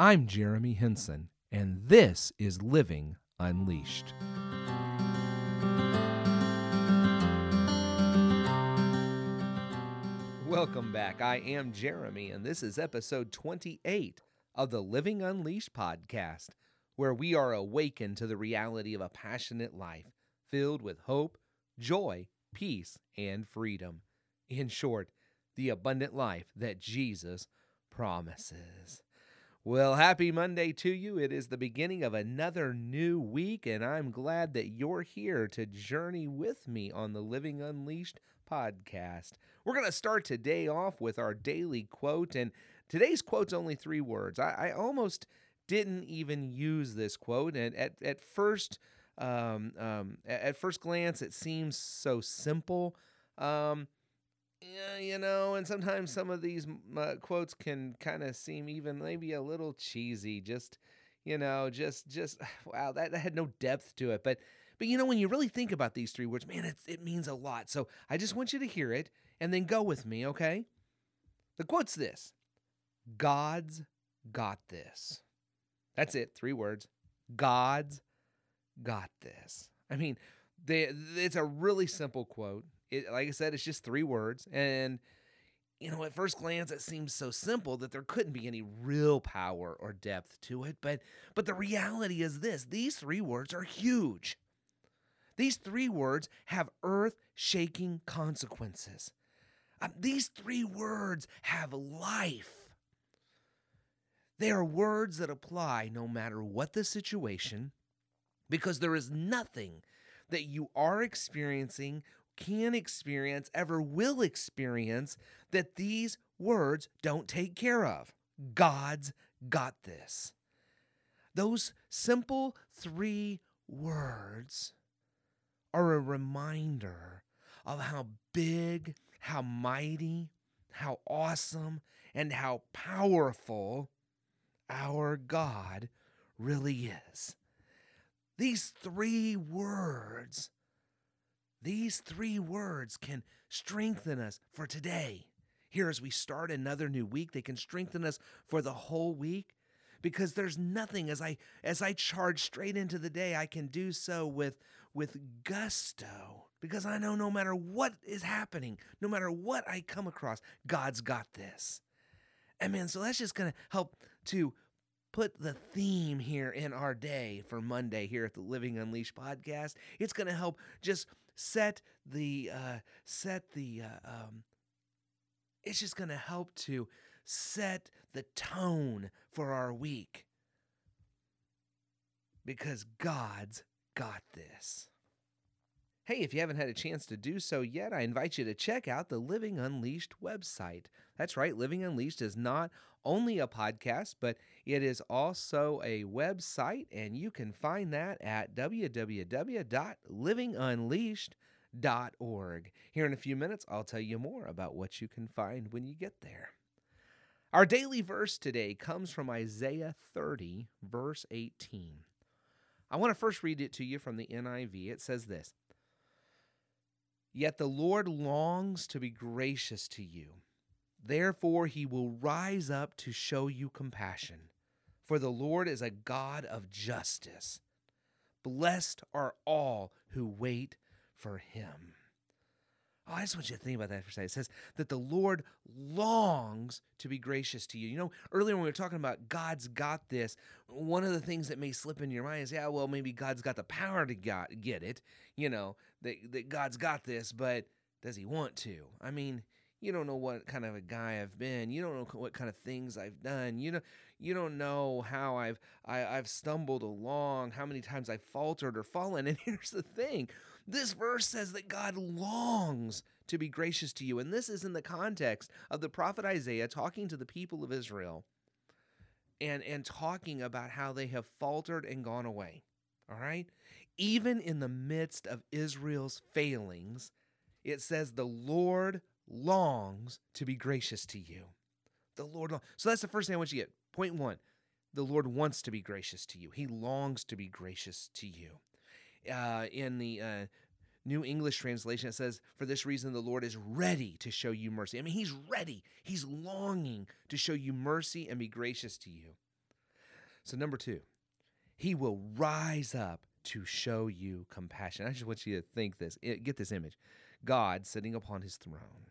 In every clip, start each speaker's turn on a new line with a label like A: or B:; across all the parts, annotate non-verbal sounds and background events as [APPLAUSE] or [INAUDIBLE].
A: I'm Jeremy Henson, and this is Living Unleashed. Welcome back. I am Jeremy, and this is episode 28 of the Living Unleashed podcast, where we are awakened to the reality of a passionate life filled with hope, joy, peace, and freedom. In short, the abundant life that Jesus promises. Well, happy Monday to you. It is the beginning of another new week, and I'm glad that you're here to journey with me on the Living Unleashed podcast. We're going to start today off with our daily quote, and today's quote's only three words. I, I almost didn't even use this quote, and at, at first, um, um, at first glance, it seems so simple. Um, yeah, you know, and sometimes some of these uh, quotes can kind of seem even maybe a little cheesy. Just, you know, just, just [SIGHS] wow, that, that had no depth to it. But, but you know, when you really think about these three words, man, it it means a lot. So I just want you to hear it and then go with me, okay? The quote's this: God's got this. That's it. Three words. God's got this. I mean, they, it's a really simple quote. It, like I said, it's just three words. And, you know, at first glance, it seems so simple that there couldn't be any real power or depth to it. But, but the reality is this these three words are huge. These three words have earth shaking consequences. Um, these three words have life. They are words that apply no matter what the situation, because there is nothing that you are experiencing can experience, ever will experience, that these words don't take care of. God's got this. Those simple three words are a reminder of how big, how mighty, how awesome, and how powerful our God really is. These three words these three words can strengthen us for today. Here, as we start another new week, they can strengthen us for the whole week because there's nothing as I as I charge straight into the day, I can do so with with gusto because I know no matter what is happening, no matter what I come across, God's got this. And man, so that's just going to help to put the theme here in our day for Monday here at the Living Unleashed podcast. It's going to help just set the uh, set the uh, um, it's just going to help to set the tone for our week because God's got this. Hey, if you haven't had a chance to do so yet, I invite you to check out the Living Unleashed website. That's right, Living Unleashed is not only a podcast, but it is also a website, and you can find that at www.livingunleashed.org. Here in a few minutes, I'll tell you more about what you can find when you get there. Our daily verse today comes from Isaiah 30, verse 18. I want to first read it to you from the NIV. It says this Yet the Lord longs to be gracious to you. Therefore, he will rise up to show you compassion. For the Lord is a God of justice. Blessed are all who wait for him. Oh, I just want you to think about that for a second. It says that the Lord longs to be gracious to you. You know, earlier when we were talking about God's got this, one of the things that may slip in your mind is, yeah, well, maybe God's got the power to got, get it, you know, that, that God's got this, but does he want to? I mean, you don't know what kind of a guy I've been. You don't know what kind of things I've done. You know, you don't know how I've I, have i have stumbled along, how many times I've faltered or fallen. [LAUGHS] And here's the thing: this verse says that God longs to be gracious to you, and this is in the context of the prophet Isaiah talking to the people of Israel, and and talking about how they have faltered and gone away. All right, even in the midst of Israel's failings, it says the Lord longs to be gracious to you. The Lord. So that's the first thing I want you to get. Point one the Lord wants to be gracious to you, He longs to be gracious to you. Uh, in the uh, New English translation, it says, For this reason, the Lord is ready to show you mercy. I mean, He's ready. He's longing to show you mercy and be gracious to you. So, number two, he will rise up to show you compassion. I just want you to think this, get this image God sitting upon his throne.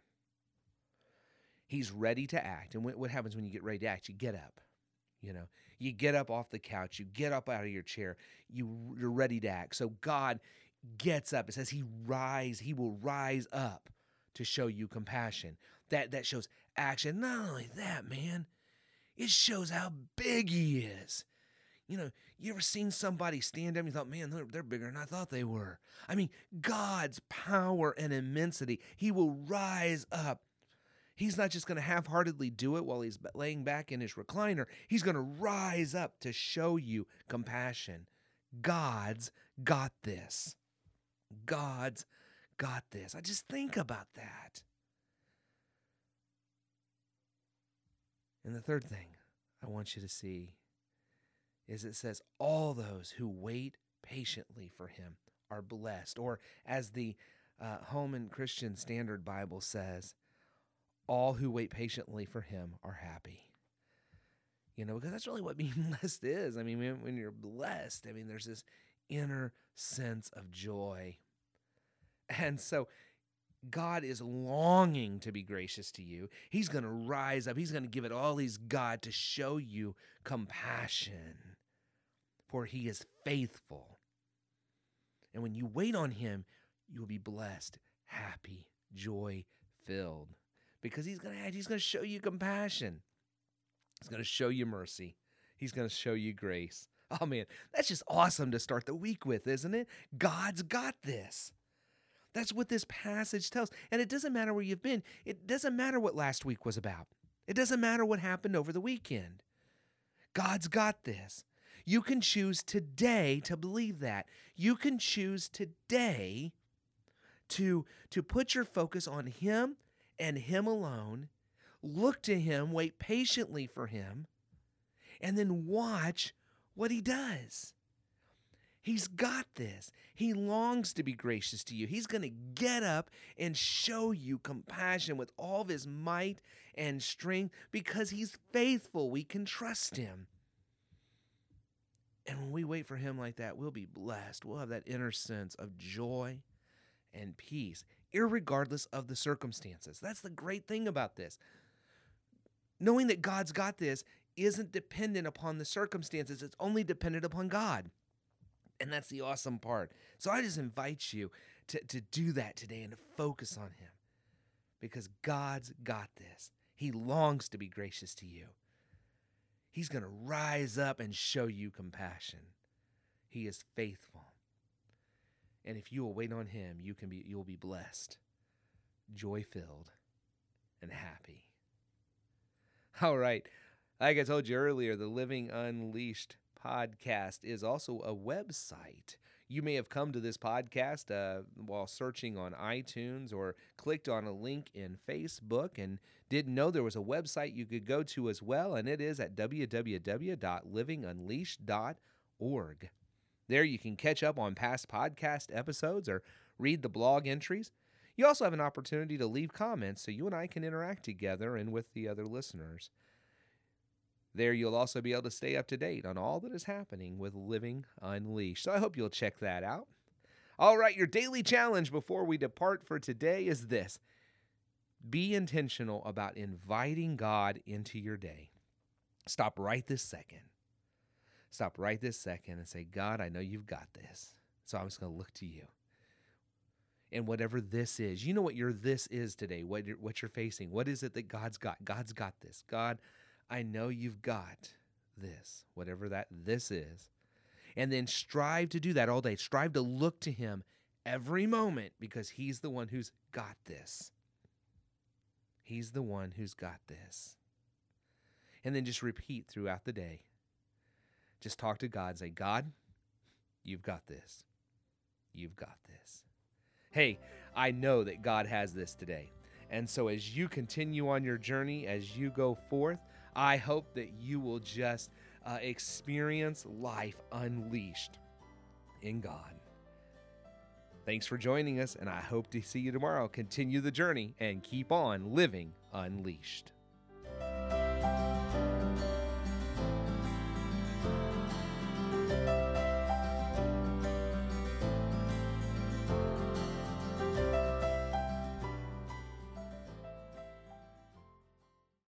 A: He's ready to act. And what happens when you get ready to act? You get up. You know, you get up off the couch, you get up out of your chair, you, you're ready to act. So God gets up. It says he rise, he will rise up to show you compassion. That that shows action. Not only that, man, it shows how big he is. You know, you ever seen somebody stand up and you thought, man, they're, they're bigger than I thought they were? I mean, God's power and immensity, He will rise up. He's not just going to half heartedly do it while he's laying back in his recliner. He's going to rise up to show you compassion. God's got this. God's got this. I just think about that. And the third thing I want you to see is it says, All those who wait patiently for him are blessed. Or as the uh, Holman Christian Standard Bible says, all who wait patiently for him are happy. You know, because that's really what [LAUGHS] being blessed is. I mean, when, you're blessed, I mean, there's this inner sense of joy. And so God is longing to be gracious to you. He's going to rise up. He's going to give it all he's got to show you compassion. For he is faithful. And when you wait on him, you will be blessed, happy, joy filled. Because he's going to he's going to show you compassion. He's going to show you mercy. He's going to show you grace. Oh man, that's just awesome to start the week with, isn't it? God's got this. That's what this passage tells. And it doesn't matter where you've been, it doesn't matter what last week was about, it doesn't matter what happened over the weekend. God's got this. You can choose today to believe that. You can choose today to, to put your focus on Him and Him alone. Look to Him, wait patiently for Him, and then watch what He does. He's got this. He longs to be gracious to you. He's going to get up and show you compassion with all of his might and strength because he's faithful. We can trust him. And when we wait for him like that, we'll be blessed. We'll have that inner sense of joy and peace, regardless of the circumstances. That's the great thing about this. Knowing that God's got this isn't dependent upon the circumstances, it's only dependent upon God. And that's the awesome part. So I just invite you to, to do that today and to focus on Him because God's got this. He longs to be gracious to you. He's going to rise up and show you compassion. He is faithful. And if you will wait on him, you can be you'll be blessed, joy-filled, and happy. All right. Like I told you earlier, the Living Unleashed podcast is also a website. You may have come to this podcast uh, while searching on iTunes or clicked on a link in Facebook and didn't know there was a website you could go to as well, and it is at www.livingunleashed.org. There you can catch up on past podcast episodes or read the blog entries. You also have an opportunity to leave comments so you and I can interact together and with the other listeners. There, you'll also be able to stay up to date on all that is happening with Living Unleashed. So I hope you'll check that out. All right, your daily challenge before we depart for today is this be intentional about inviting God into your day. Stop right this second. Stop right this second and say, God, I know you've got this. So I'm just going to look to you. And whatever this is, you know what your this is today, what you're, what you're facing. What is it that God's got? God's got this. God, I know you've got this, whatever that this is. And then strive to do that all day. Strive to look to Him every moment because He's the one who's got this. He's the one who's got this. And then just repeat throughout the day. Just talk to God. Say, God, you've got this. You've got this. Hey, I know that God has this today. And so as you continue on your journey, as you go forth, I hope that you will just uh, experience life unleashed in God. Thanks for joining us, and I hope to see you tomorrow. Continue the journey and keep on living unleashed.